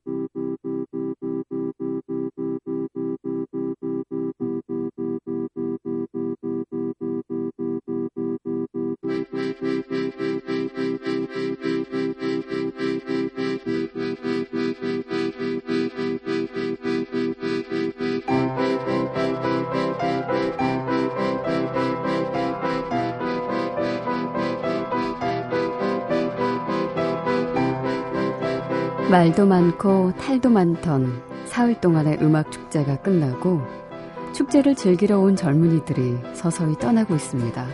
Thank you. 말도 많고 탈도 많던 사흘 동안의 음악 축제가 끝나고 축제를 즐기러 온 젊은이들이 서서히 떠나고 있습니다.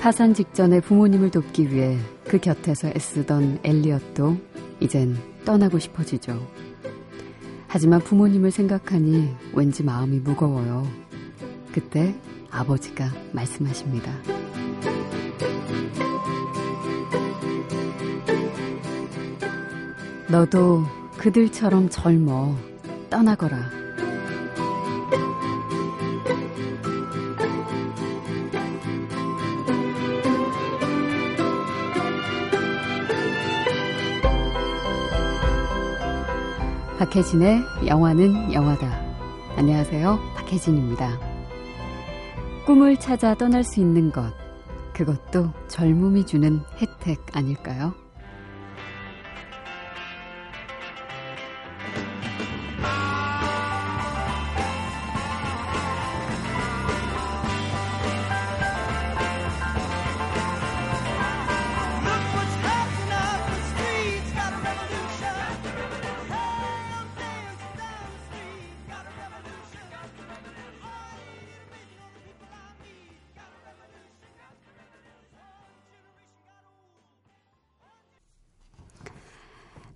파산 직전에 부모님을 돕기 위해 그 곁에서 애쓰던 엘리엇도 이젠 떠나고 싶어지죠. 하지만 부모님을 생각하니 왠지 마음이 무거워요. 그때 아버지가 말씀하십니다. 너도 그들처럼 젊어 떠나거라. 박혜진의 영화는 영화다. 안녕하세요. 박혜진입니다. 꿈을 찾아 떠날 수 있는 것, 그것도 젊음이 주는 혜택 아닐까요?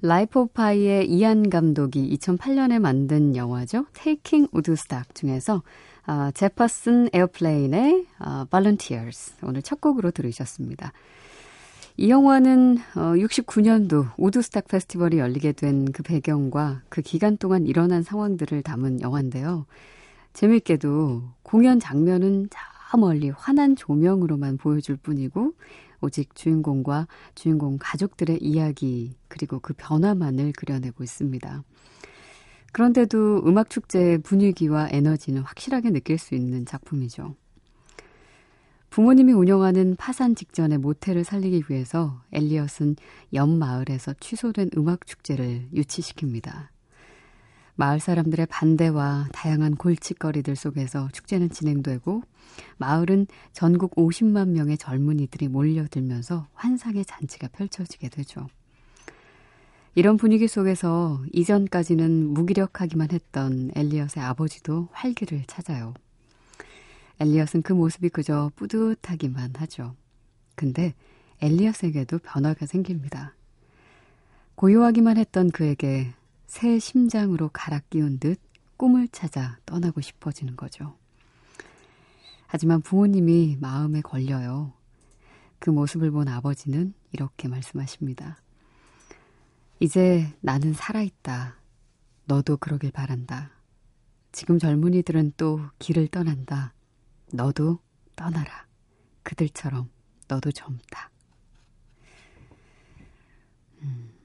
라이프 오브 파이의 이안 감독이 2008년에 만든 영화죠. 테이킹 우드스탁 중에서 아, 제퍼슨 에어플레인의 아, Volunteers 오늘 첫 곡으로 들으셨습니다. 이 영화는 어, 69년도 우드스탁 페스티벌이 열리게 된 그 배경과 그 기간 동안 일어난 상황들을 담은 영화인데요. 재밌게도 공연 장면은 저 멀리 환한 조명으로만 보여줄 뿐이고 오직 주인공과 주인공 가족들의 이야기 그리고 그 변화만을 그려내고 있습니다. 그런데도 음악 축제의 분위기와 에너지는 확실하게 느낄 수 있는 작품이죠. 부모님이 운영하는 파산 직전의 모텔을 살리기 위해서 엘리엇은 옆 마을에서 취소된 음악 축제를 유치시킵니다. 마을 사람들의 반대와 다양한 골칫거리들 속에서 축제는 진행되고 마을은 전국 50만 명의 젊은이들이 몰려들면서 환상의 잔치가 펼쳐지게 되죠. 이런 분위기 속에서 이전까지는 무기력하기만 했던 엘리엇의 아버지도 활기를 찾아요. 엘리엇은 그 모습이 그저 뿌듯하기만 하죠. 근데 엘리엇에게도 변화가 생깁니다. 고요하기만 했던 그에게 새 심장으로 갈아 끼운 듯 꿈을 찾아 떠나고 싶어지는 거죠. 하지만 부모님이 마음에 걸려요. 그 모습을 본 아버지는 이렇게 말씀하십니다. 이제 나는 살아있다. 너도 그러길 바란다. 지금 젊은이들은 또 길을 떠난다. 너도 떠나라. 그들처럼 너도 젊다. 음.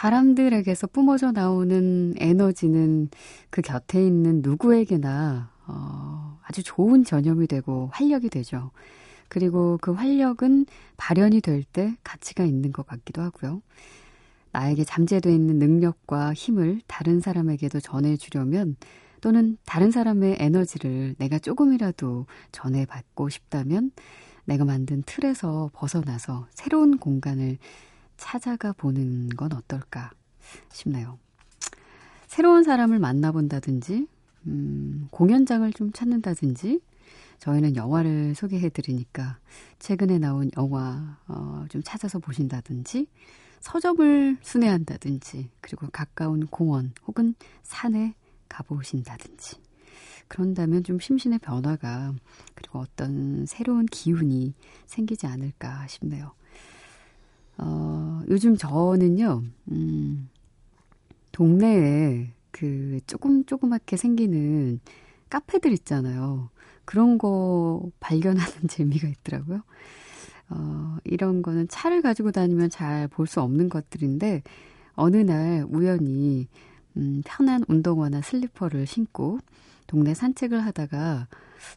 사람들에게서 뿜어져 나오는 에너지는 그 곁에 있는 누구에게나 어, 아주 좋은 전염이 되고 활력이 되죠. 그리고 그 활력은 발현이 될 때 가치가 있는 것 같기도 하고요. 나에게 잠재되어 있는 능력과 힘을 다른 사람에게도 전해주려면 또는 다른 사람의 에너지를 내가 조금이라도 전해받고 싶다면 내가 만든 틀에서 벗어나서 새로운 공간을 찾아가 보는 건 어떨까 싶네요. 새로운 사람을 만나본다든지, 음, 공연장을 좀 찾는다든지, 저희는 영화를 소개해 드리니까 최근에 나온 영화 어, 좀 찾아서 보신다든지, 서점을 순회한다든지, 그리고 가까운 공원 혹은 산에 가보신다든지. 그런다면 좀 심신의 변화가 그리고 어떤 새로운 기운이 생기지 않을까 싶네요. 어, 요즘 저는요, 음, 동네에 그 조금 조그맣게 생기는 카페들 있잖아요. 그런 거 발견하는 재미가 있더라고요. 어, 이런 거는 차를 가지고 다니면 잘 볼 수 없는 것들인데, 어느 날 우연히 음, 편한 운동화나 슬리퍼를 신고 동네 산책을 하다가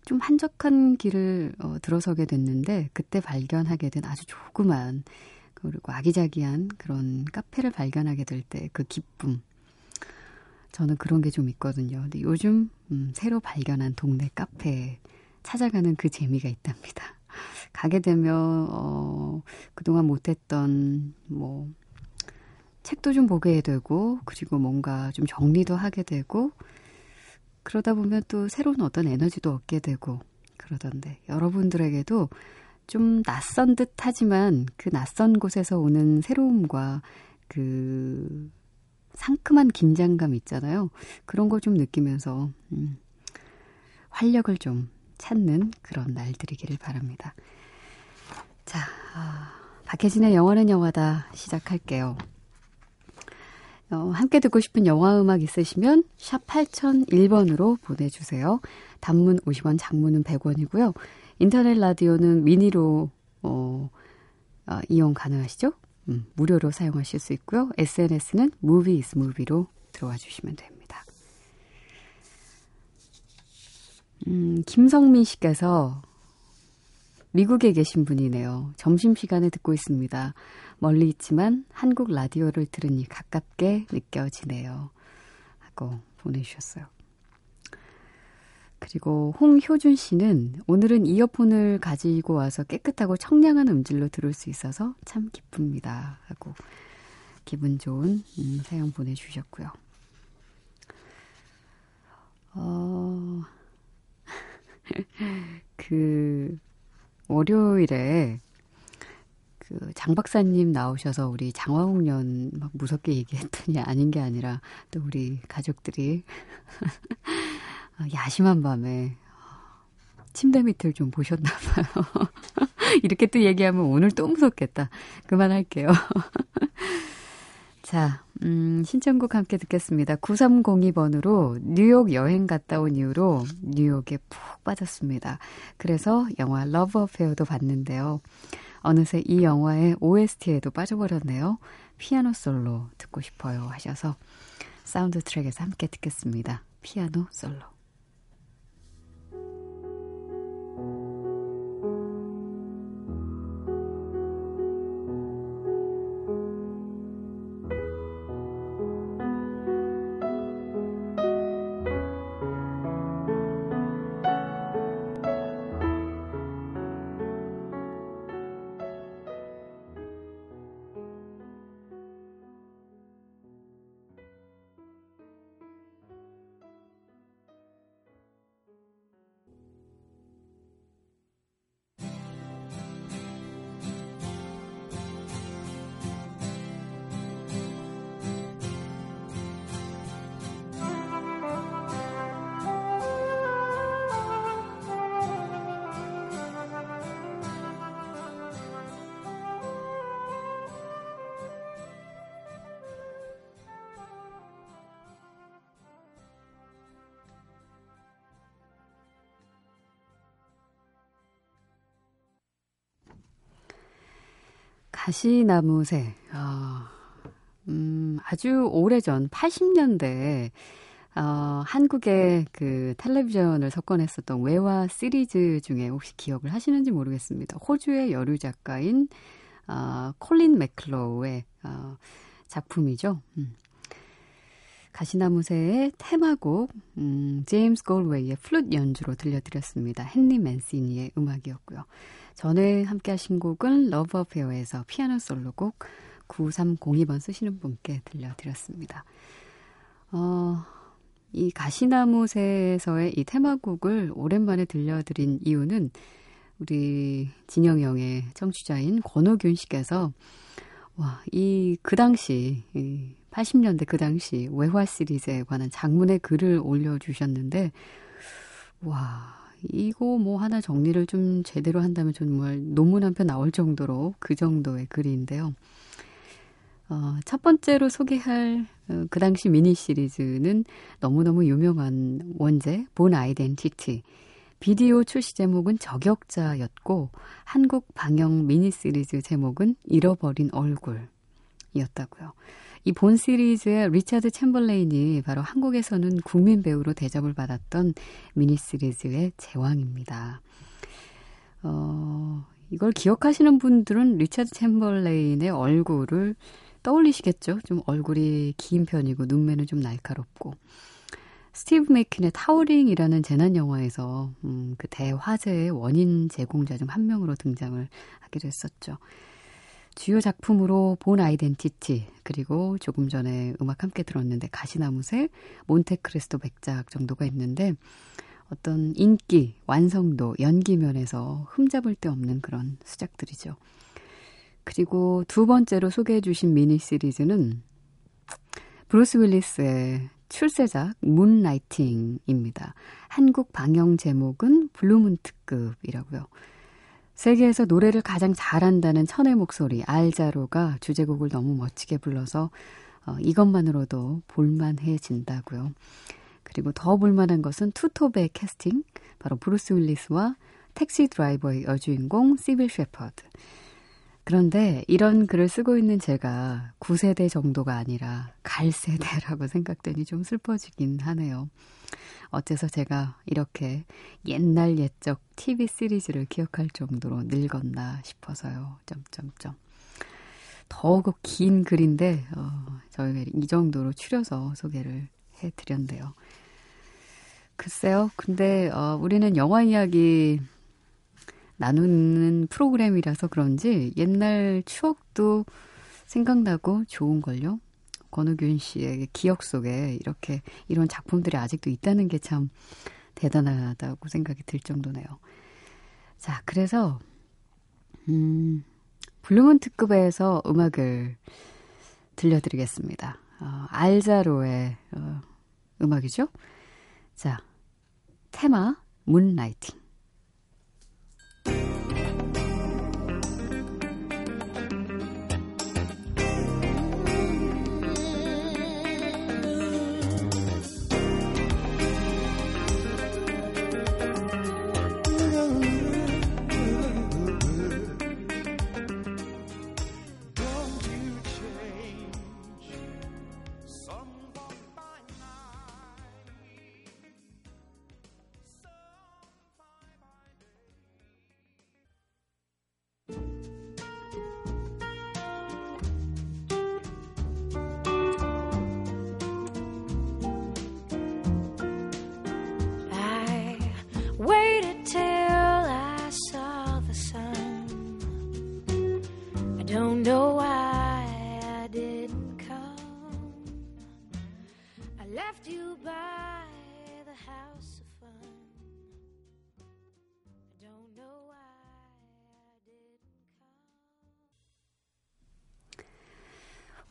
좀 한적한 길을 어, 들어서게 됐는데 그때 발견하게 된 아주 조그만 그리고 아기자기한 그런 카페를 발견하게 될 때 그 기쁨. 저는 그런 게 좀 있거든요. 근데 요즘 음, 새로 발견한 동네 카페에 찾아가는 그 재미가 있답니다. 가게 되면 어, 그동안 못했던 뭐 책도 좀 보게 되고 그리고 뭔가 좀 정리도 하게 되고 그러다 보면 또 새로운 어떤 에너지도 얻게 되고 그러던데 여러분들에게도 좀 낯선 듯 하지만 그 낯선 곳에서 오는 새로움과 그 상큼한 긴장감 있잖아요. 그런 걸 좀 느끼면서 음, 활력을 좀 찾는 그런 날들이기를 바랍니다. 자, 아, 박혜진의 영화는 영화다 시작할게요. 어, 함께 듣고 싶은 영화 음악 있으시면 샵 8001번으로 보내주세요. 단문 50원, 장문은 100원이고요. 인터넷 라디오는 미니로 어, 어, 이용 가능하시죠? 음, 무료로 사용하실 수 있고요. SNS는 movies movie로 들어와 주시면 됩니다. 음, 김성민 씨께서 미국에 계신 분이네요. 점심시간에 듣고 있습니다. 멀리 있지만 한국 라디오를 들으니 가깝게 느껴지네요. 하고 보내주셨어요. 그리고 홍효준 씨는 오늘은 이어폰을 가지고 와서 깨끗하고 청량한 음질로 들을 수 있어서 참 기쁩니다. 하고 기분 좋은 음, 사연 보내주셨고요. 어, 그, 월요일에 그장 박사님 나오셔서 우리 장화홍련 막 무섭게 얘기했더니 아닌 게 아니라 또 우리 가족들이 야심한 밤에 침대 밑을 좀 보셨나 봐요. 이렇게 또 얘기하면 오늘 또 무섭겠다. 그만할게요. 자, 음, 신청곡 함께 듣겠습니다. 9302번으로 뉴욕 여행 갔다 온 이후로 뉴욕에 푹 빠졌습니다. 그래서 영화 러브 어페어도 봤는데요. 어느새 이 영화의 OST에도 빠져버렸네요. 피아노 솔로 듣고 싶어요 하셔서 사운드 트랙에서 함께 듣겠습니다. 피아노 솔로. 가시나무새. 아, 음, 아주 오래전 80년대에 어, 한국의 그 텔레비전을 석권했었던 외화 시리즈 중에 혹시 기억을 하시는지 모르겠습니다. 호주의 여류 작가인 어, 콜린 맥클로우의 어, 작품이죠. 음. 가시나무새의 테마곡 음, 제임스 골웨이의 플룻 연주로 들려드렸습니다. 헨리 맨시니의 음악이었고요. 전에 함께 하신 곡은 러브 어페어에서 피아노 솔로곡 9302번 쓰시는 분께 들려드렸습니다. 어, 이 가시나무새에서의 이 테마곡을 오랜만에 들려드린 이유는 우리 진영영의 청취자인 권호균 씨께서 와, 이, 그 당시, 이 80년대 그 당시 외화 시리즈에 관한 장문의 글을 올려주셨는데, 와, 이거 뭐 하나 정리를 좀 제대로 한다면 정말 논문 한 편 나올 정도로 그 정도의 글인데요. 어, 첫 번째로 소개할 어, 그 당시 미니 시리즈는 너무너무 유명한 원제 본 아이덴티티. 비디오 출시 제목은 저격자였고 한국 방영 미니 시리즈 제목은 잃어버린 얼굴이었다고요. 이 본 시리즈의 리차드 챔벌레인이 바로 한국에서는 국민 배우로 대접을 받았던 미니 시리즈의 제왕입니다. 어, 이걸 기억하시는 분들은 리차드 챔벌레인의 얼굴을 떠올리시겠죠? 좀 얼굴이 긴 편이고 눈매는 좀 날카롭고. 스티브 맥퀸의 타워링이라는 재난 영화에서 음, 그 대화재의 원인 제공자 중 한 명으로 등장을 하기도 했었죠. 주요 작품으로 본 아이덴티티 그리고 조금 전에 음악 함께 들었는데 가시나무새 몬테크리스토 백작 정도가 있는데 어떤 인기, 완성도, 연기 면에서 흠잡을 데 없는 그런 수작들이죠. 그리고 두 번째로 소개해 주신 미니 시리즈는 브루스 윌리스의 출세작 문라이팅입니다. 한국 방영 제목은 블루문 특급이라고요. 세계에서 노래를 가장 잘한다는 천의 목소리 알자로가 주제곡을 너무 멋지게 불러서 어, 이것만으로도 볼만해진다고요. 그리고 더 볼만한 것은 two top의 캐스팅, 바로 브루스 윌리스와 택시 드라이버의 여주인공 시빌 셰퍼드. 그런데 이런 글을 쓰고 있는 제가 구세대 정도가 아니라 갈세대라고 생각되니 좀 슬퍼지긴 하네요. 어째서 제가 이렇게 옛날 옛적 TV 시리즈를 기억할 정도로 늙었나 싶어서요. 점점점. 더욱 긴 글인데 어, 저희가 이 정도로 추려서 소개를 해드렸는데요. 글쎄요. 근데 어, 우리는 영화 이야기 나누는 프로그램이라서 그런지 옛날 추억도 생각나고 좋은걸요. 권우균 씨의 기억 속에 이렇게 이런 작품들이 아직도 있다는 게 참 대단하다고 생각이 들 정도네요. 자, 그래서 음, 블루문 특급에서 음악을 들려드리겠습니다. 어, 알자로의 어, 음악이죠. 자, 테마 문라이팅.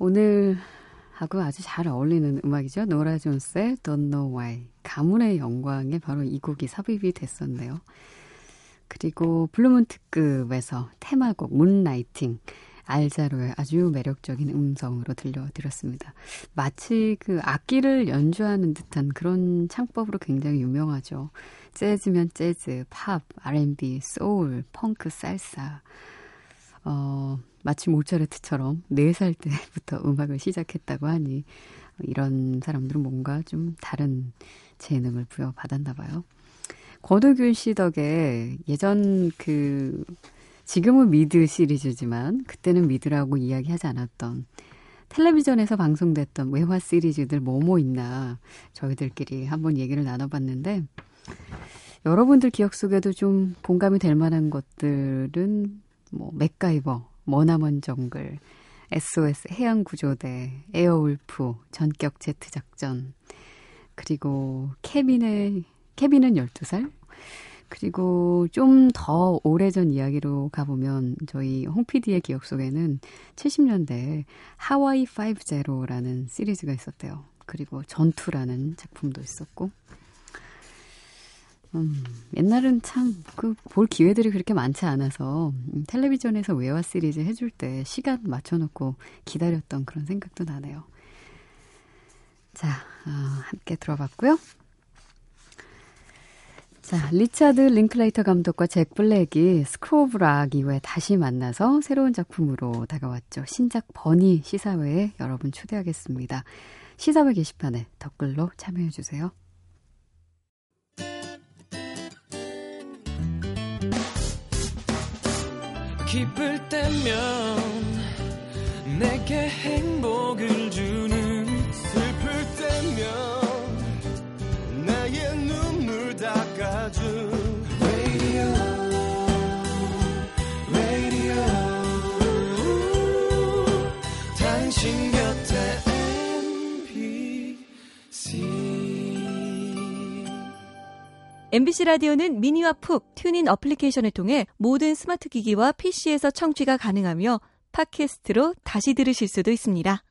오늘하고 아주 잘 어울리는 음악이죠. 노라 존스의 Don't Know Why. 가문의 영광에 바로 이 곡이 삽입이 됐었네요. 그리고 블루문 특급에서 테마곡 문라이팅 알자로의 아주 매력적인 음성으로 들려드렸습니다. 마치 그 악기를 연주하는 듯한 그런 창법으로 굉장히 유명하죠. 재즈면 재즈, 팝, R&B, 소울, 펑크, 살사. 어, 마치 모차르트처럼 4살 때부터 음악을 시작했다고 하니 이런 사람들은 뭔가 좀 다른 재능을 부여받았나 봐요. 권우균 씨 덕에 예전 그 지금은 미드 시리즈지만 그때는 미드라고 이야기하지 않았던 텔레비전에서 방송됐던 외화 시리즈들 뭐뭐 있나 저희들끼리 한번 얘기를 나눠봤는데 여러분들 기억 속에도 좀 공감이 될 만한 것들은 뭐 맥가이버, 머나먼 정글, SOS 해양구조대, 에어울프, 전격 제트 작전, 그리고 케빈의, 케빈은 12살? 그리고 좀 더 오래전 이야기로 가보면 저희 홍 PD의 기억 속에는 70년대 하와이 5제로라는 시리즈가 있었대요. 그리고 전투라는 작품도 있었고, 음, 옛날은 참 그 볼 기회들이 그렇게 많지 않아서 음, 텔레비전에서 외화 시리즈 해줄 때 시간 맞춰놓고 기다렸던 그런 생각도 나네요. 자, 어, 함께 들어봤고요. 자, 리차드 링클레이터 감독과 잭 블랙이 스쿨 오브 락 이후에 다시 만나서 새로운 작품으로 다가왔죠. 신작 버니 시사회에 여러분 초대하겠습니다. 시사회 게시판에 댓글로 참여해주세요. 기쁠 때면 내게 행복을 주 MBC 라디오는 미니와 푹 튠인 어플리케이션을 통해 모든 스마트 기기와 PC에서 청취가 가능하며 팟캐스트로 다시 들으실 수도 있습니다.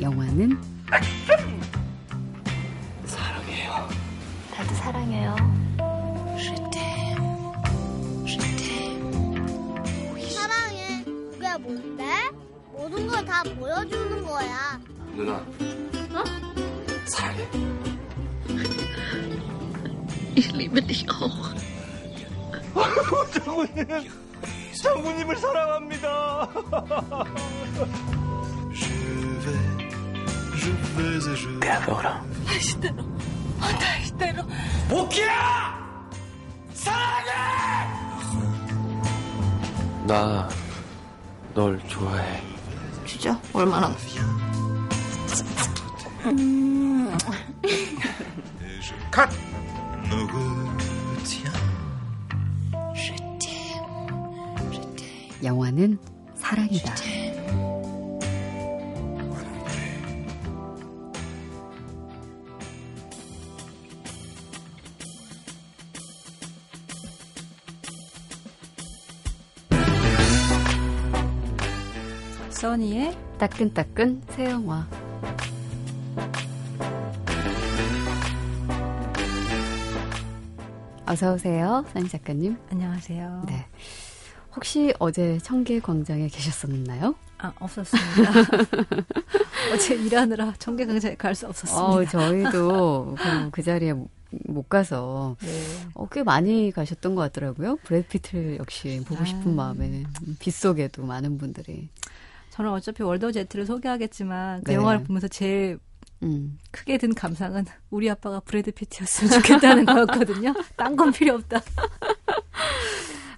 영화는 사랑해요. 나도 사랑해요. 사랑해. 그게 뭔데? 모든 걸 다 보여주는 거야. 누나. 어? 사랑해. Ich liebe dich auch. 장모님, 장모님을 사랑합니다. 배워라. 다시대로, 다시대로. 오키야! 사랑해! 나 널 좋아해. 진짜 얼마나? 음. 컷! 영화는 사랑이다. 써니의 따끈따끈 새 영화. 어서 오세요, 써니 작가님. 안녕하세요. 네. 혹시 어제 청계 광장에 계셨었나요? 아, 없었습니다. 어제 일하느라 청계 광장에 갈 수 없었습니다. 어, 저희도 그, 그 자리에 못 가서 네. 어, 꽤 많이 가셨던 것 같더라고요. 브래드 피트를 역시 보고 싶은 아. 마음에 빗속에도 많은 분들이. 저는 어차피 월더 제트를 소개하겠지만 그 네. 영화를 보면서 제일 음. 크게 든 감상은 우리 아빠가 브래드 피트였으면 좋겠다는 거였거든요. 딴 건 필요 없다.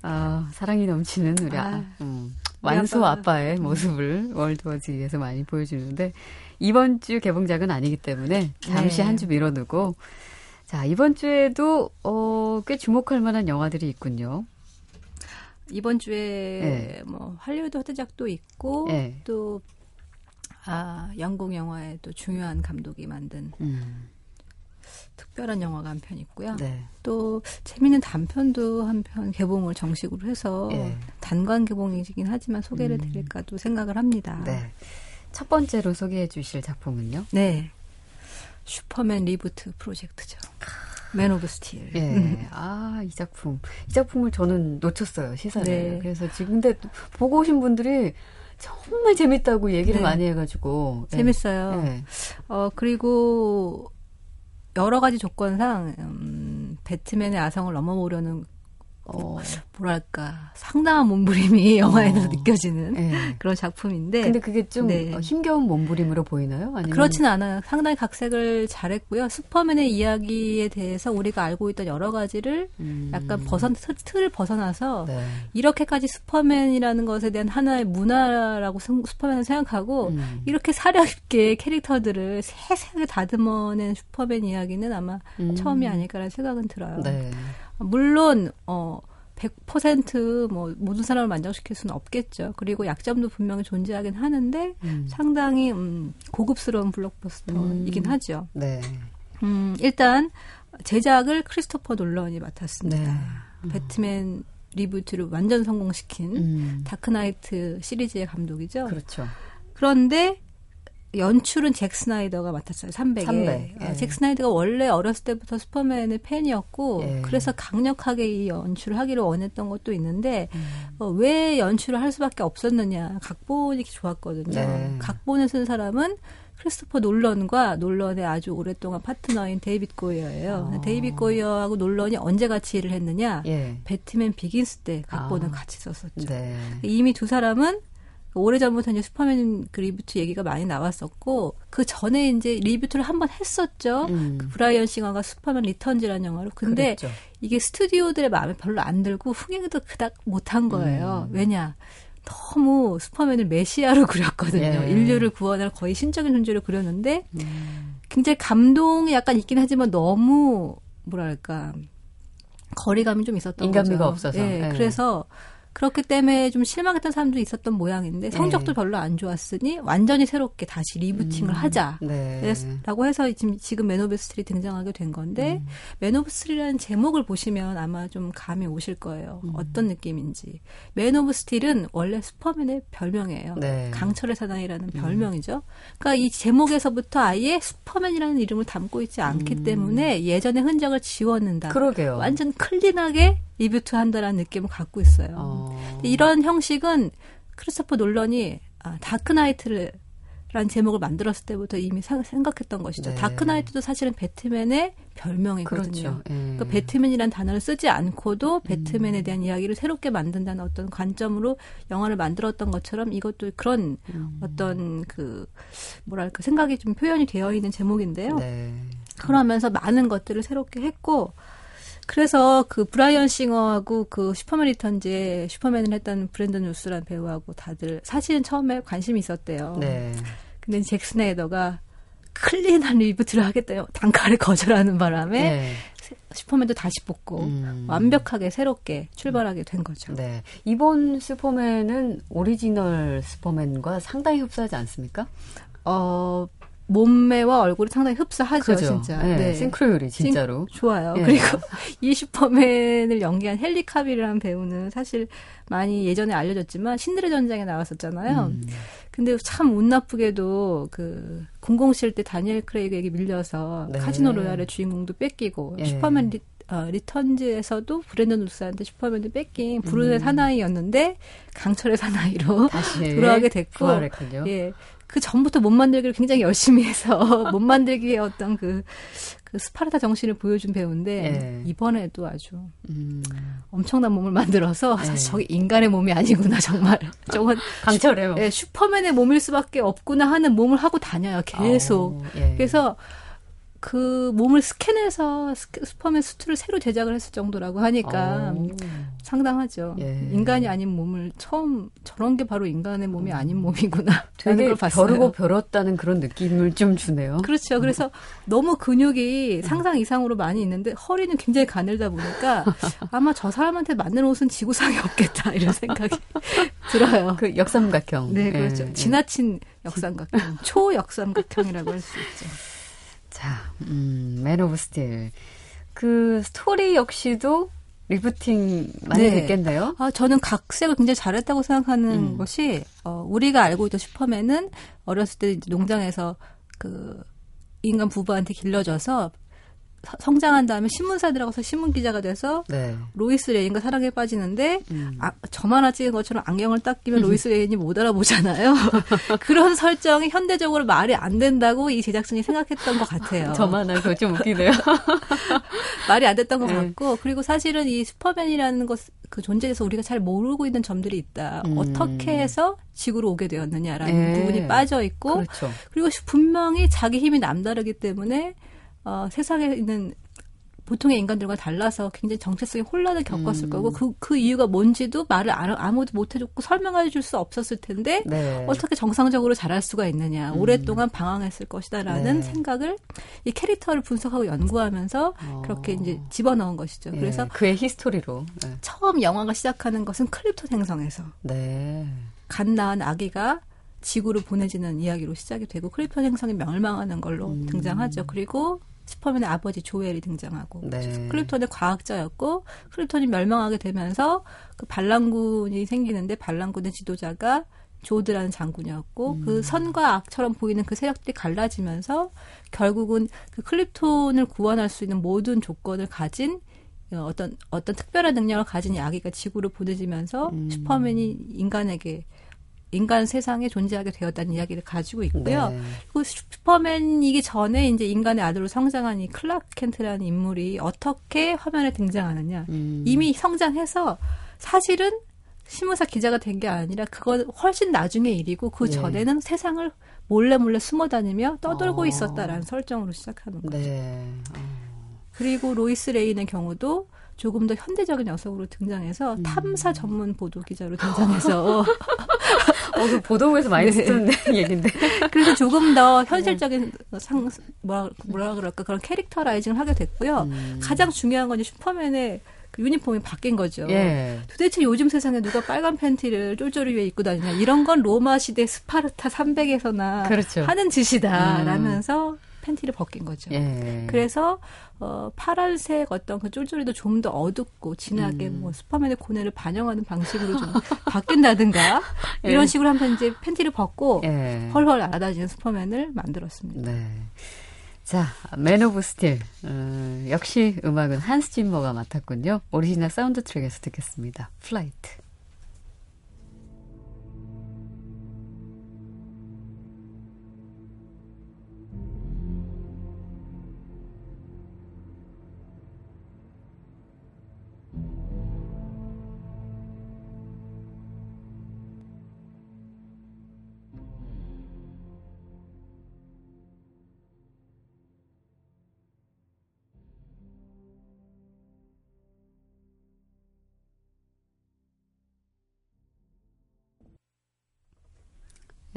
아, 사랑이 넘치는 우리 아, 아, 음, 완소 아빠가- 아빠의 모습을 월드워즈에서 많이 보여주는데 이번 주 개봉작은 아니기 때문에 잠시 네. 한주 미뤄두고 자 이번 주에도 어, 꽤 주목할 만한 영화들이 있군요. 이번 주에 네. 뭐 할리우드 화제작도 있고 네. 또 아, 영국 영화의 또 중요한 감독이 만든 음, 특별한 영화가 한 편 있고요. 네. 또 재미있는 단편도 한 편 개봉을 정식으로 해서 예. 단관 개봉이긴 하지만 소개를 음. 드릴까도 생각을 합니다. 네. 첫 번째로 소개해 주실 작품은요? 네. 슈퍼맨 reboot 프로젝트죠. 맨 오브 스틸. 예. 음. 아, 이 작품. 이 작품을 저는 놓쳤어요, 시사를. 네. 그래서 지금 근데 또 보고 오신 분들이 정말 재밌다고 얘기를 네. 많이 해가지고. 예. 재밌어요. 예. 어, 그리고 여러 가지 조건상, 음, 배트맨의 아성을 넘어보려는, 어, 뭐랄까, 상당한 몸부림이 영화에서 어. 느껴지는 예. 그런 작품인데. 근데 그게 좀 네. 어, 힘겨운 몸부림으로 보이나요? 아니면 그렇지는 않아요. 상당히 각색을 잘했고요. 슈퍼맨의 이야기에 대해서 우리가 알고 있던 여러 가지를 음, 약간 벗어, 틀- 틀을 벗어나서 네. 이렇게까지 슈퍼맨이라는 것에 대한 하나의 문화라고 생- 슈퍼맨을 생각하고 음. 이렇게 사려 있게 캐릭터들을 세세하게 다듬어낸 슈퍼맨 이야기는 아마 음. 처음이 아닐까라는 생각은 들어요. 네. 물론 어 100%뭐 모든 사람을 만족시킬 수는 없겠죠. 그리고 약점도 분명히 존재하긴 하는데 음. 상당히 음, 고급스러운 블록버스터이긴 음. 하죠. 네. 음, 일단 제작을 크리스토퍼 놀런이 맡았습니다. 네. 배트맨 reboot를 완전 성공시킨 음. 다크나이트 시리즈의 감독이죠. 그렇죠. 그런데 연출은 잭 스나이더가 맡았어요. 300에. 300, 예. 잭 스나이더가 원래 어렸을 때부터 슈퍼맨의 팬이었고 예. 그래서 강력하게 이 연출을 하기를 원했던 것도 있는데 음. 어, 왜 연출을 할 수밖에 없었느냐. 각본이 좋았거든요. 네. 각본을 쓴 사람은 크리스토퍼 놀런과 놀런의 아주 오랫동안 파트너인 데이빗 고이어예요. 어. 데이빗 고이어하고 놀런이 언제 같이 일을 했느냐? 예. 배트맨 비긴스 때 각본을 아. 같이 썼었죠. 네. 이미 두 사람은 오래전부터 이제 슈퍼맨 그 reboot 얘기가 많이 나왔었고 그 전에 이제 reboot를 한 번 했었죠. 음. 그 브라이언 싱어가 슈퍼맨 리턴즈라는 영화로. 근데 그랬죠. 이게 스튜디오들의 마음에 별로 안 들고 흥행도 그닥 못한 거예요. 음. 왜냐? 너무 슈퍼맨을 메시아로 그렸거든요. 예. 인류를 구원할 거의 신적인 존재로 그렸는데 음. 굉장히 감동이 약간 있긴 하지만 너무 뭐랄까 거리감이 좀 있었던 인간미가 거죠. 없어서. 예, 예. 그래서 그렇기 때문에 좀 실망했던 사람도 있었던 모양인데 성적도 예. 별로 안 좋았으니 완전히 새롭게 다시 rebooting을 하자. 네. 라고 해서 지금, 지금 맨 오브 스틸이 등장하게 된 건데 음. 맨 오브 스틸이라는 제목을 보시면 아마 좀 감이 오실 거예요. 음. 어떤 느낌인지. 맨 오브 스틸은 원래 슈퍼맨의 별명이에요. 네. 강철의 사나이라는 별명이죠. 그러니까 이 제목에서부터 아예 슈퍼맨이라는 이름을 담고 있지 않기 때문에 예전의 흔적을 지웠는다. 음. 그러게요. 완전 clean하게 reboot 한다라는 느낌을 갖고 있어요. 어. 이런 형식은 크리스토퍼 놀런이 아, 다크나이트를 라는 제목을 만들었을 때부터 이미 사- 생각했던 것이죠. 네. 다크나이트도 사실은 배트맨의 별명이거든요. 그렇죠. 예. 그러니까 배트맨이라는 단어를 쓰지 않고도 음. 배트맨에 대한 이야기를 새롭게 만든다는 어떤 관점으로 영화를 만들었던 것처럼 이것도 그런 음. 어떤 그 뭐랄까 생각이 좀 표현이 되어 있는 제목인데요. 네. 그러면서 많은 것들을 새롭게 했고 그래서 그 브라이언 싱어하고 그 슈퍼맨 리턴즈에 슈퍼맨을 했던 브랜든 루스라는 배우하고 다들 사실은 처음에 관심이 있었대요. 네. 근데 잭 스네이더가 clean한 reboot를 하겠다요. 단가를 거절하는 바람에 네. 슈퍼맨도 다시 뽑고 음. 완벽하게 새롭게 출발하게 된 거죠. 네. 이번 슈퍼맨은 오리지널 슈퍼맨과 상당히 흡사하지 않습니까? 어 몸매와 얼굴이 상당히 흡사하죠, 그죠? 진짜. 네. 싱크로율이 진짜로. 좋아요. 예. 그리고 이 슈퍼맨을 연기한 헨리 카빌이라는 배우는 사실 많이 예전에 알려졌지만 신들의 전쟁에 나왔었잖아요. 음. 근데 참 운 나쁘게도 그 007 때 다니엘 크레이그에게 밀려서 네. 카지노 로얄의 주인공도 뺏기고 예. 슈퍼맨 리, 어, 리턴즈에서도 브랜든 루스한테 슈퍼맨도 뺏긴 불운의 사나이였는데 강철의 사나이로 음. 다시 돌아가게 됐고 부활했군요. 예. 그 전부터 몸 만들기를 굉장히 열심히 해서 몸 만들기의 어떤 그, 그 스파르타 정신을 보여준 배우인데 예. 이번에도 아주 음. 엄청난 몸을 만들어서 예. 사실 저게 인간의 몸이 아니구나 정말 저건 강철해요. 예, 슈퍼맨의 몸일 수밖에 없구나 하는 몸을 하고 다녀요 계속 아우, 예. 그래서 그 몸을 스캔해서 슈퍼맨 수트를 새로 제작을 했을 정도라고 하니까 아우. 상당하죠. 예. 인간이 아닌 몸을 처음 저런 게 바로 인간의 몸이 아닌 몸이구나. 되게 걸 봤어요. 벼르고 벼렀다는 그런 느낌을 좀 주네요. 그렇죠. 그래서 너무 근육이 상상 이상으로 많이 있는데 허리는 굉장히 가늘다 보니까 아마 저 사람한테 맞는 옷은 지구상에 없겠다 이런 생각이 들어요. 그 역삼각형. 네, 예, 그렇죠. 예. 지나친 역삼각형, 초역삼각형이라고 할 수 있죠. 자, 음, 맨 오브 스틸. 그 스토리 역시도 rebooting 많이 네. 됐겠네요. 아, 저는 각색을 굉장히 잘했다고 생각하는 음. 것이, 어, 우리가 알고 있던 슈퍼맨은 어렸을 때 농장에서 그 인간 부부한테 길러져서 서- 성장한 다음에 신문사 들어가서 신문 기자가 돼서 네. 로이스 레인과 사랑에 빠지는데 음. 아, 저만 아 찍은 것처럼 안경을 딱 끼면 로이스 레인이 못 알아보잖아요. 그런 설정이 현대적으로 말이 안 된다고 이 제작진이 생각했던 것 같아요. 저만 알고 좀 웃기네요. 말이 안 됐던 것 네. 같고 그리고 사실은 이 슈퍼맨이라는 것 그 존재에서 우리가 잘 모르고 있는 점들이 있다. 음. 어떻게 해서 지구로 오게 되었느냐라는 예. 부분이 빠져 있고 그렇죠. 그리고 분명히 자기 힘이 남다르기 때문에 어, 세상에 있는 보통의 인간들과 달라서 굉장히 정체성의 혼란을 겪었을 음. 거고 그, 그 이유가 뭔지도 말을 안- 아무도 못 해줬고 설명해 줄 수 없었을 텐데 네. 어떻게 정상적으로 자랄 수가 있느냐. 오랫동안 방황했을 것이다라는 네. 생각을 이 캐릭터를 분석하고 연구하면서 어. 그렇게 이제 집어넣은 것이죠. 예, 그래서 그의 history로. 네. 처음 영화가 시작하는 것은 크립톤 행성에서 네. 갓 낳은 아기가 지구로 보내지는 이야기로 시작이 되고 크립톤 행성이 멸망하는 걸로 음. 등장하죠. 그리고 슈퍼맨의 아버지 조엘이 등장하고 네. 크립톤의 과학자였고 크립톤이 멸망하게 되면서 그 반란군이 생기는데 반란군의 지도자가 조드라는 장군이었고 음. 그 선과 악처럼 보이는 그 세력들이 갈라지면서 결국은 그 클립톤을 구원할 수 있는 모든 조건을 가진 어, 어떤 어떤 특별한 능력을 가진 이 아기가 지구로 보내지면서 음. 슈퍼맨이 인간에게 인간 세상에 존재하게 되었다는 이야기를 가지고 있고요. 네. 그 슈퍼맨이기 전에 이제 인간의 아들로 성장한 이 클라크 켄트라는 인물이 어떻게 화면에 등장하느냐. 음. 이미 성장해서 사실은 신문사 기자가 된 게 아니라 그건 훨씬 나중의 일이고 그 예. 전에는 세상을 몰래 몰래 숨어 다니며 떠돌고 어. 있었다라는 설정으로 시작하는 거죠. 네. 어. 그리고 로이스 레인의 경우도 조금 더 현대적인 여성으로 등장해서 음. 탐사 전문 보도 기자로 등장해서 어, 그 보도국에서 많이 네. 쓰는 얘기인데. 그래서 조금 더 현실적인 상 뭐라, 뭐라 그럴까 그런 characterizing을 하게 됐고요. 음. 가장 중요한 건 슈퍼맨의 그 유니폼이 바뀐 거죠. 예. 도대체 요즘 세상에 누가 빨간 팬티를 쫄쫄이 위에 입고 다니냐 이런 건 로마 시대 스파르타 300에서나 그렇죠. 하는 짓이다 음. 라면서 팬티를 벗긴 거죠. 예. 그래서 어, 파란색 어떤 그 쫄쫄이도 좀 더 어둡고 진하게 음. 뭐 슈퍼맨의 고뇌를 반영하는 방식으로 좀 바뀐다든가 이런 예. 식으로 하면 이제 팬티를 벗고 예. 훨훨 날아다니는 슈퍼맨을 만들었습니다. 네. 자, Man of Steel. 어, 역시 음악은 한스 짐머가 맡았군요. 오리지널 사운드 트랙에서 듣겠습니다. Flight.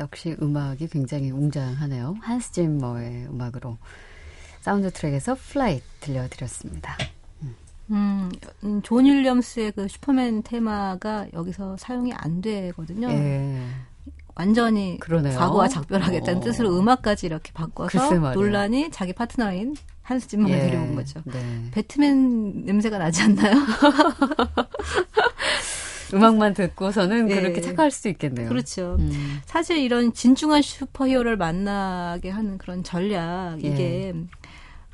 역시 음악이 굉장히 웅장하네요. 한스 짐머의 음악으로 사운드 트랙에서 Flight 들려드렸습니다. 음, 음, 존 윌리엄스의 그 슈퍼맨 테마가 여기서 사용이 안 되거든요. 예. 완전히 그러네요. 과거와 작별하겠다는 어. 뜻으로 음악까지 이렇게 바꿔서. 놀란이 자기 파트너인 한스 짐머가 예. 데려온 거죠. 네. 배트맨 냄새가 나지 않나요? 음악만 듣고서는 예. 그렇게 착각할 수 있겠네요. 그렇죠. 음. 사실 이런 진중한 슈퍼히어로를 만나게 하는 그런 전략 예. 이게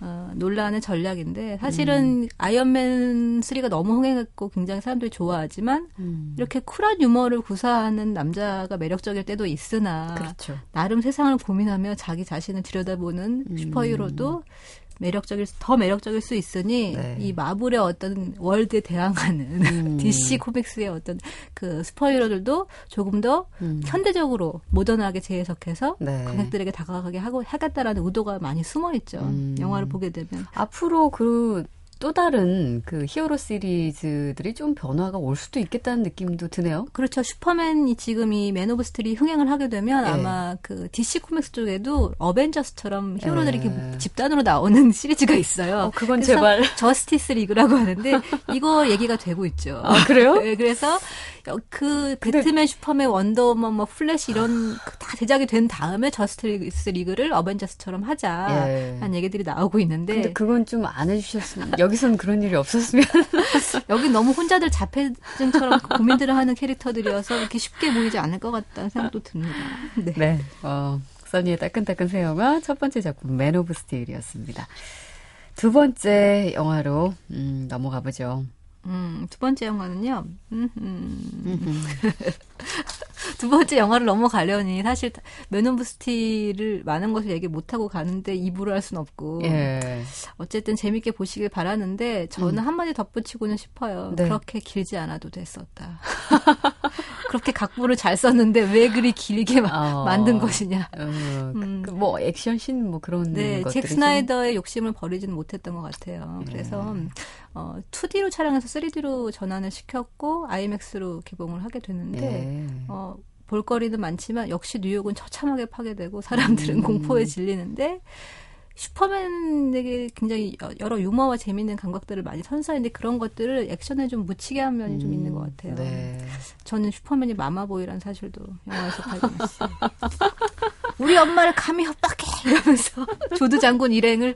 어, 놀란의 전략인데 사실은 아이언맨 3가 너무 흥행했고 굉장히 사람들이 좋아하지만 음. 이렇게 쿨한 유머를 구사하는 남자가 매력적일 때도 있으나 그렇죠. 나름 세상을 고민하며 자기 자신을 들여다보는 음. 슈퍼히어로도 매력적일 수- 더 매력적일 수 있으니 네. 이 마블의 어떤 월드에 대항하는 음. DC 코믹스의 어떤 그 슈퍼히어로들도 조금 더 음. 현대적으로 모던하게 재해석해서 네. 관객들에게 다가가게 하고 하겠다라는 의도가 많이 숨어 있죠. 음. 영화를 보게 되면 앞으로 그 또 다른 그 히어로 시리즈들이 좀 변화가 올 수도 있겠다는 느낌도 드네요. 그렇죠. 슈퍼맨이 지금 이 Man of Steel이 흥행을 하게 되면 예. 아마 그 DC 코믹스 쪽에도 어벤져스처럼 히어로들이 예. 이렇게 집단으로 나오는 시리즈가 있어요. 어, 그건 제발. 저스티스 리그라고 하는데 이거 얘기가 되고 있죠. 아, 그래요? 네, 그래서 그 배트맨, 슈퍼맨, 원더우먼, 뭐 플래시 이런 그다 제작이 된 다음에 저스티스 리그를 어벤져스처럼 하자 예. 하는 얘기들이 나오고 있는데 근데 그건 좀 안 해주셨으면 여기선 그런 일이 없었으면 여기 너무 혼자들 자폐증처럼 고민들을 하는 캐릭터들이어서 이렇게 쉽게 보이지 않을 것 같다는 생각도 듭니다. 네. 네. 어, 써니의 따끈따끈 새 영화 첫 번째 작품 Man of Steel이었습니다. 두 번째 영화로 음, 넘어가 보죠. 음, 두 번째 영화는요. 음, 음. 두 번째 영화를 넘어가려니 사실 Man of Steel을 많은 것을 얘기 못 하고 가는데 입으로 할순 없고 예. 어쨌든 재밌게 보시길 바라는데 저는 음. 한마디 덧붙이고는 싶어요. 네. 그렇게 길지 않아도 됐었다. 그렇게 각본을 잘 썼는데 왜 그리 길게 마- 어. 만든 것이냐. 어, 음. 그, 뭐 액션씬 뭐 그런 네, 잭 좀- 스나이더의 욕심을 버리지는 못했던 것 같아요. 네. 그래서 어, 2D로 촬영해서 3D로 전환을 시켰고 IMAX로 개봉을 하게 됐는데 예. 어, 볼거리는 많지만 역시 뉴욕은 처참하게 파괴되고 사람들은 음. 공포에 질리는데 슈퍼맨에게 굉장히 여- 여러 유머와 재미있는 감각들을 많이 선사했는데 그런 것들을 액션에 좀 묻히게 한 면이 좀 있는 것 같아요. 네. 저는 슈퍼맨이 마마보이라는 사실도 영화에서 발견했어요. 우리 엄마를 감히 협박해 이러면서 조드 장군 일행을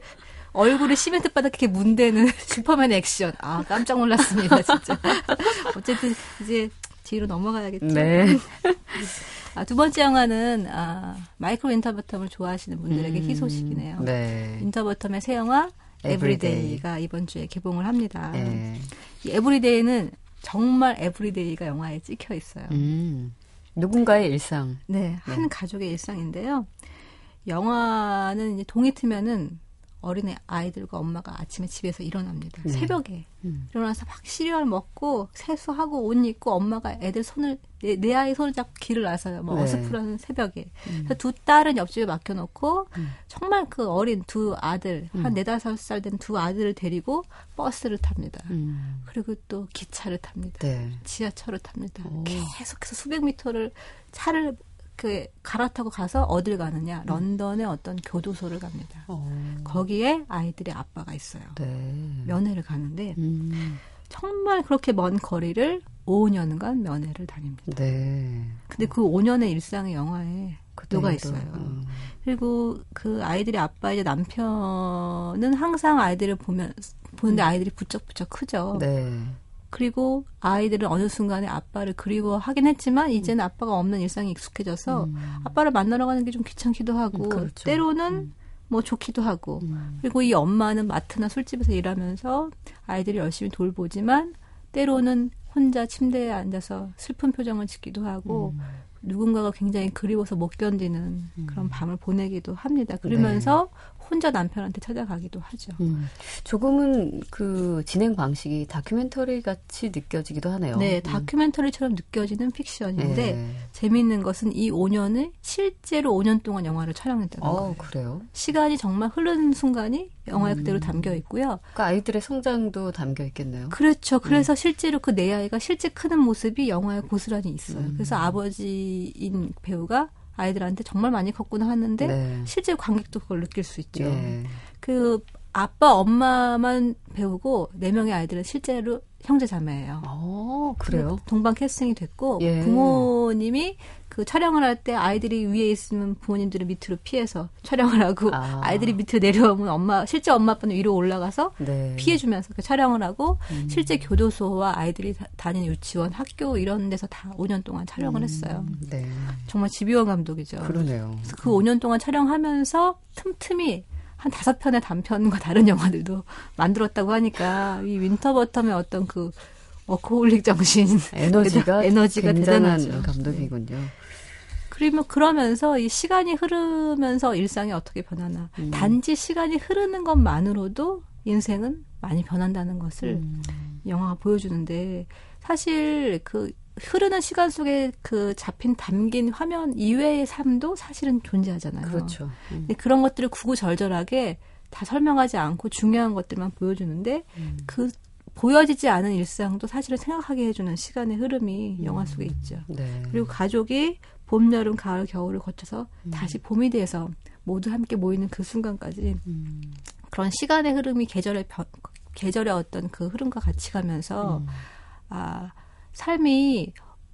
얼굴에 시멘트 바닥에 문대는 슈퍼맨 액션. 아 깜짝 놀랐습니다 진짜. 어쨌든 이제 뒤로 넘어가야겠죠. 네. 아, 두 번째 영화는 아, 마이클 윈터바텀을 좋아하시는 분들에게 음, 희소식이네요. 네. 윈터바텀의 새 영화 Everyday. Everyday가 이번 주에 개봉을 합니다. 네. 이 Everyday는 정말 Everyday가 영화에 찍혀 있어요. 음. 누군가의 일상. 네, 한 네. 가족의 일상인데요. 영화는 이제 동이 트면은 어린애 아이들과 엄마가 아침에 집에서 일어납니다. 네. 새벽에 음. 일어나서 막 시리얼 먹고 세수하고 옷 입고 엄마가 애들 손을 내, 내 아이 손을 잡고 길을 나서요. 뭐 네. 어스프라는 새벽에 그래서 두 딸은 옆집에 맡겨놓고 음. 정말 그 어린 두 아들 음. 한 네다섯 살 된 두 아들을 데리고 버스를 탑니다. 음. 그리고 또 기차를 탑니다. 네. 지하철을 탑니다. 오. 계속해서 수백 미터를 차를 그 갈아타고 가서 어딜 가느냐? 런던의 어떤 교도소를 갑니다. 어. 거기에 아이들의 아빠가 있어요. 네. 면회를 가는데 음. 정말 그렇게 먼 거리를 5년간 면회를 다닙니다. 네. 근데 그 5년의 일상의 영화에 녹아 있어요. 음. 그리고 그 아이들의 아빠 이제 남편은 항상 아이들을 보면 보는데 아이들이 부쩍부쩍 크죠. 네. 그리고 아이들은 어느 순간에 아빠를 그리워하긴 했지만 이제는 아빠가 없는 일상이 익숙해져서 음. 아빠를 만나러 가는 게 좀 귀찮기도 하고 음, 그렇죠. 때로는 뭐 좋기도 하고 음. 그리고 이 엄마는 마트나 술집에서 일하면서 아이들이 열심히 돌보지만 때로는 혼자 침대에 앉아서 슬픈 표정을 짓기도 하고 음. 누군가가 굉장히 그리워서 못 견디는 음. 그런 밤을 보내기도 합니다. 그러면서 혼자 남편한테 찾아가기도 하죠. 음. 조금은 그 진행 방식이 다큐멘터리 같이 느껴지기도 하네요. 네, 음. 다큐멘터리처럼 느껴지는 픽션인데 네. 재미있는 것은 이 5년을 실제로 5년 동안 영화를 촬영했다는 어, 거예요. 그래요? 시간이 정말 흐르는 순간이 영화에 음. 그대로 담겨 있고요. 그 아이들의 성장도 담겨 있겠네요. 그렇죠. 그래서 실제로 그 내 아이가 실제 크는 모습이 영화에 고스란히 있어요. 음. 그래서 아버지인 배우가 아이들한테 정말 많이 컸구나 하는데 네. 실제 관객도 그걸 느낄 수 있죠. 예. 그 아빠 엄마만 배우고 네 명의 아이들은 실제로 형제 자매예요. 어, 그래요? 동방 캐스팅이 됐고 예. 부모님이 그 촬영을 할 때 아이들이 위에 있으면 부모님들은 밑으로 피해서 촬영을 하고 아. 아. 이들이 밑으로 내려오면 엄마 실제 엄마 아빠는 위로 올라가서 네. 피해주면서 그 촬영을 하고 음. 실제 교도소와 아이들이 다, 다니는 유치원, 학교 이런 데서 다 5년 동안 촬영을 했어요. 음, 네. 정말 집요한 감독이죠. 그러네요. 그래서 그 5년 동안 촬영하면서 틈틈이 한 다섯 편의 단편과 다른 영화들도 만들었다고 하니까 이 윈터바텀의 어떤 그 워커홀릭 정신 에너지가, 에너지가 굉장한 대단하죠. 네. 감독이군요. 그러면 그러면서 이 시간이 흐르면서 일상이 어떻게 변하나 음. 단지 시간이 흐르는 것만으로도 인생은 많이 변한다는 것을 음. 영화가 보여주는데 사실 그 흐르는 시간 속에 그 잡힌 담긴 화면 이외의 삶도 사실은 존재하잖아요. 그렇죠. 음. 근데 그런 것들을 구구절절하게 다 설명하지 않고 중요한 것들만 보여주는데 음. 그 보여지지 않은 일상도 사실은 생각하게 해주는 시간의 흐름이 음. 영화 속에 있죠. 네. 그리고 가족이 봄, 여름, 가을, 겨울을 거쳐서 음. 다시 봄이 돼서 모두 함께 모이는 그 순간까지 음. 그런 시간의 흐름이 계절의 변, 계절의 어떤 그 흐름과 같이 가면서 음. 아 삶이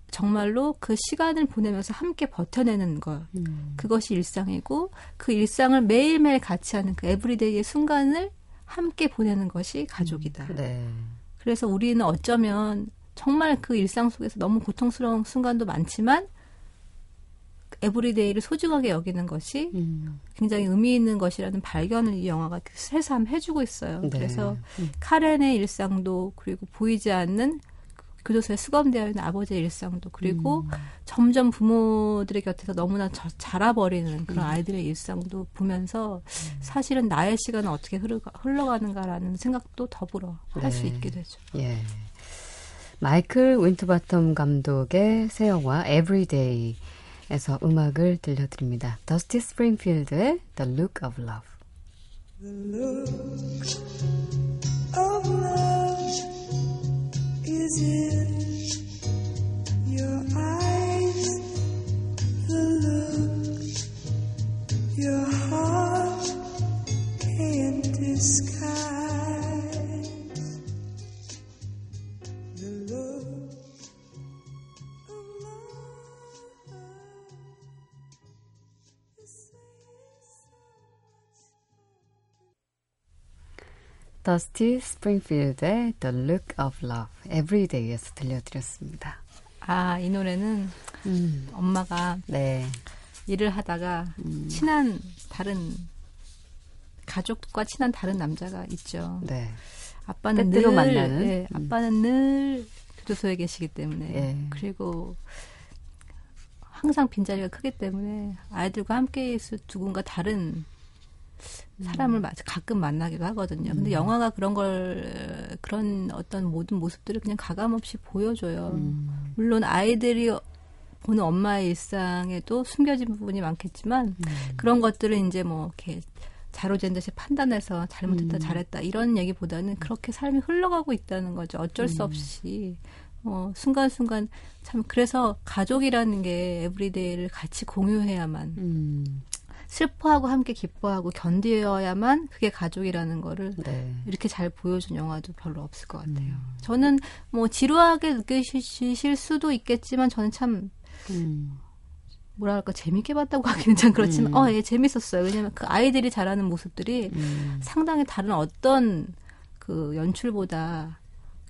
정말로 그 시간을 보내면서 함께 버텨내는 것 음. 그것이 일상이고 그 일상을 매일매일 같이 하는 그 everyday의 순간을 함께 보내는 것이 가족이다. 네. 그래서 우리는 어쩌면 정말 그 일상 속에서 너무 고통스러운 순간도 많지만 everyday를 소중하게 여기는 것이 음. 굉장히 의미 있는 것이라는 발견을 이 영화가 새삼 해주고 있어요. 네. 그래서 음. 카렌의 일상도 그리고 보이지 않는 교도소에 수감되어 있는 아버지의 일상도 그리고 음. 점점 부모들의 곁에서 너무나 저- 자라버리는 그런 음. 아이들의 일상도 보면서 사실은 나의 시간은 어떻게 흐르가, 흘러가는가라는 생각도 더불어 할수 네. 있게 되죠. 예. 마이클 윈터바텀 감독의 새 영화 Everyday 에서 음악을 들려드립니다. 더스티 스프링필드의 The Look of Love. of love is in your eyes. The look your heart can't disguise. 더스티 스프링필드의 The Look of Love, Everyday에서 들려드렸습니다. 아, 이 노래는 음, 엄마가 네. 일을 하다가 음, 친한 다른 가족과 친한 다른 남자가 있죠. 네. 아빠는 늘 만나는? 네, 음. 아빠는 늘 교도소에 계시기 때문에 예. 그리고 항상 빈자리가 크기 때문에 아이들과 함께 있을 누군가 다른 사람을 마- 가끔 만나기도 하거든요. 근데 음. 영화가 그런 걸 그런 어떤 모든 모습들을 그냥 가감 없이 보여줘요. 음, 물론 아이들이 보는 엄마의 일상에도 숨겨진 부분이 많겠지만 음. 그런 것들은 이제 뭐 이렇게 자로잰 듯이 판단해서 잘못했다 음. 잘했다 이런 얘기보다는 그렇게 삶이 흘러가고 있다는 거죠. 어쩔 수 음. 없이 어, 순간순간 참 그래서 가족이라는 게 에브리데이를 같이 공유해야만 음, 슬퍼하고 함께 기뻐하고 견디어야만 그게 가족이라는 거를 네. 이렇게 잘 보여준 영화도 별로 없을 것 같아요. 음. 저는 뭐 지루하게 느끼실 수도 있겠지만 저는 참 음, 뭐랄까 재밌게 봤다고 하기는 참 그렇지만 음. 어, 예, 재밌었어요. 왜냐면 그 아이들이 자라는 모습들이 음. 상당히 다른 어떤 그 연출보다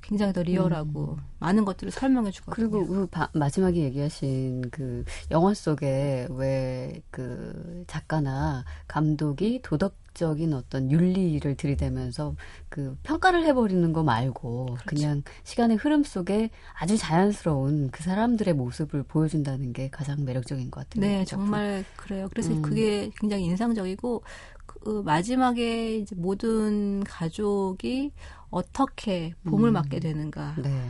굉장히 더 리얼하고 많은 것들을 설명해 주거든요. 음. 그리고 그 바- 마지막에 얘기하신 그 영화 속에 왜 그 작가나 감독이 도덕적인 어떤 윤리를 들이대면서 그 평가를 해버리는 거 말고 그렇죠. 그냥 시간의 흐름 속에 아주 자연스러운 그 사람들의 모습을 보여준다는 게 가장 매력적인 것 같아요. 네. 정말 그래요. 그래서 음. 그게 굉장히 인상적이고 그 마지막에 이제 모든 가족이 어떻게 봄을 음. 맞게 되는가 네.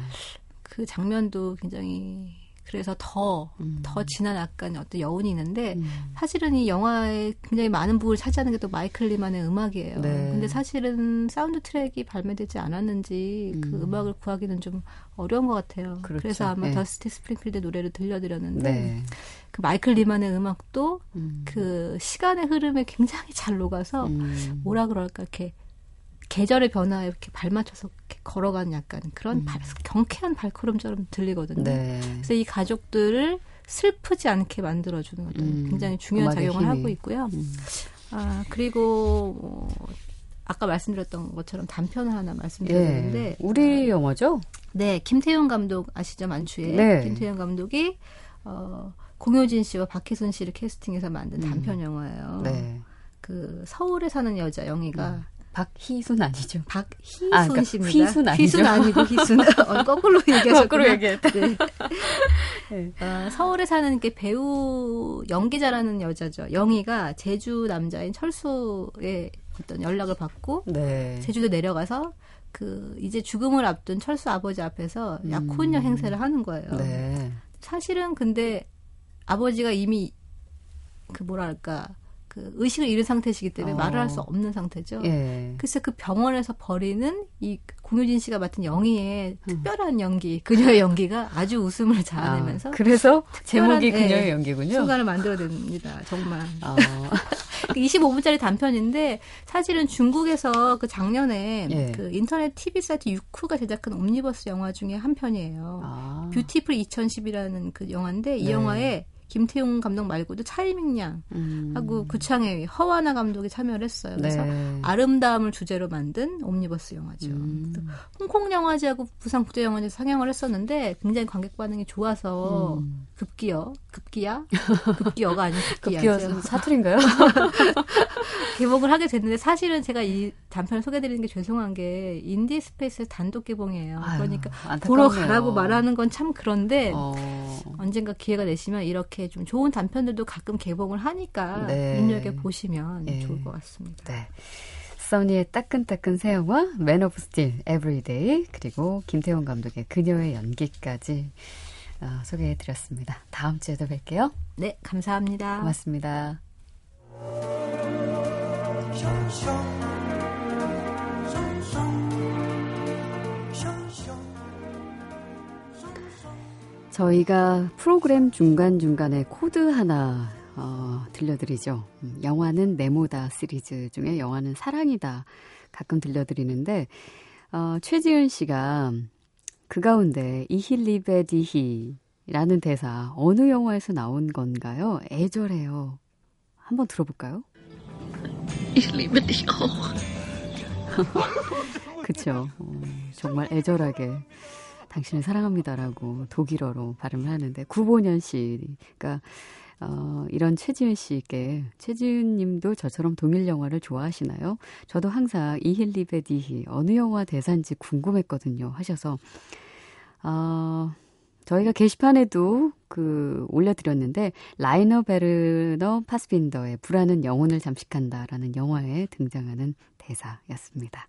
그 장면도 굉장히 그래서 더더 음. 진한 약간 어떤 여운이 있는데 음. 사실은 이 영화에 굉장히 많은 부분을 차지하는 게 또 마이클 나이먼의 음악이에요. 네. 근데 사실은 사운드 트랙이 발매되지 않았는지 그 음. 음악을 구하기는 좀 어려운 것 같아요. 그렇죠. 래서 아마 네. 더스티 스프링필드 노래를 들려드렸는데 네. 그 마이클 나이먼의 음악도 음. 그 시간의 흐름에 굉장히 잘 녹아서 음. 뭐라 그럴까 이렇게 계절의 변화에 이렇게 발맞춰서 이렇게 걸어가는 약간 그런 음. 발- 경쾌한 발걸음처럼 들리거든요. 네. 그래서 이 가족들을 슬프지 않게 만들어주는 것도 음, 굉장히 중요한 작용을 힘이. 하고 있고요. 음. 아 그리고 뭐 아까 말씀드렸던 것처럼 단편을 하나 예. 되는데 우리 영화죠? 네 김태용 감독 아시죠 만추에 네. 김태용 감독이 어, 공효진 씨와 박희선 씨를 캐스팅해서 만든 음. 단편 영화예요. 네. 그 서울에 사는 여자 영희가 박희순 아니죠? 박희순 아, 그러니까 씨입니다. 휘순 아니죠? 휘순 아니고 희순. 어, 거꾸로 얘기하셨구나. 거꾸로 얘기했다. 네. 네. 어, 서울에 사는 게 배우 연기 잘하는 여자죠. 영희가 제주 남자인 철수의 어떤 연락을 받고 네. 제주도 내려가서 그 이제 죽음을 앞둔 철수 아버지 앞에서 음. 약혼녀 행세를 하는 거예요. 네. 사실은 근데 아버지가 이미 그 뭐랄까 그 의식을 잃은 상태시기 때문에 어. 말을 할 수 없는 상태죠. 예. 글쎄 그 병원에서 벌이는 이 공효진 씨가 맡은 영희의 음. 특별한 연기, 그녀의 연기가 아주 웃음을 자아내면서 아, 그래서 제목이 그녀의 예, 연기군요. 순간을 만들어냅니다. 정말. 어, 25분짜리 단편인데 사실은 중국에서 그 작년에 예. 그 인터넷 TV 사이트 유쿠가 제작한 옴니버스 영화 중에 한 편이에요. 아, Beautiful 2010이라는 그 영화인데 이 네. 영화에 김태용 감독 말고도 차이밍량 음. 하고 구창웨이 허안화 감독이 참여를 했어요. 그래서 네. 아름다움을 주제로 만든 옴니버스 영화죠. 음. 홍콩 영화제하고 부산 국제 영화제에서 상영을 했었는데 굉장히 관객 반응이 좋아서 음. 급기어 급기야 급기어가 아니고 급기야 급기어 사투리인가요? 개봉을 하게 됐는데 사실은 제가 이 단편을 소개드리는 게 죄송한 게 인디 스페이스 단독 개봉이에요. 아유, 그러니까 안타깝네요. 보러 가라고 말하는 건 참 그런데 어, 언젠가 기회가 되시면 이렇게 좀 좋은 단편들도 가끔 개봉을 하니까 네. 눈여겨 보시면 예. 좋을 것 같습니다. 네. 써니의 따끈따끈 새 영화 Man of Steel Everyday 그리고 김태용 감독의 그녀의 연기까지 어, 소개해드렸습니다. 다음 주에도 뵐게요. 네, 감사합니다. 고맙습니다. 저희가 프로그램 중간중간에 코너 하나 어, 들려드리죠. 음, 영화는 네모다 시리즈 중에 영화는 사랑이다 가끔 들려드리는데 어, 최지은 씨가 그 가운데 Ich liebe dich라는 대사 어느 영화에서 나온 건가요? 애절해요. 한번 들어볼까요? Auch. 그쵸. 어, 정말 애절하게 당신을 사랑합니다라고 독일어로 발음을 하는데 구보년 씨가 어, 이런 최지은 씨께 최지은 님도 저처럼 동일 영화를 좋아하시나요? 저도 항상 이힐리베 디히 어느 영화 대사인지 궁금했거든요. 하셔서 어, 저희가 게시판에도 그 올려드렸는데 라이너 베르너 파스빈더의 불안은 영혼을 잠식한다라는 영화에 등장하는 대사였습니다.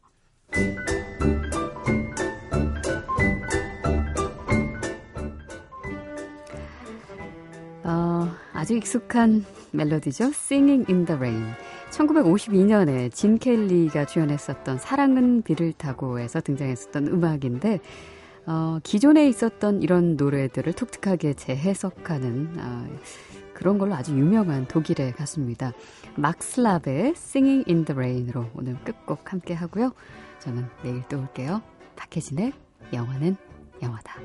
아주 익숙한 멜로디죠. Singing in the Rain. 1952년에 진 켈리가 주연했었던 사랑은 비를 타고에서 등장했었던 음악인데 어, 기존에 있었던 이런 노래들을 독특하게 재해석하는 어, 그런 걸로 아주 유명한 독일의 가수입니다. 막슬랍의 Singing in the Rain으로 오늘 끝곡 함께 하고요. 저는 내일 또 올게요. 박혜진의 영화는 영화다.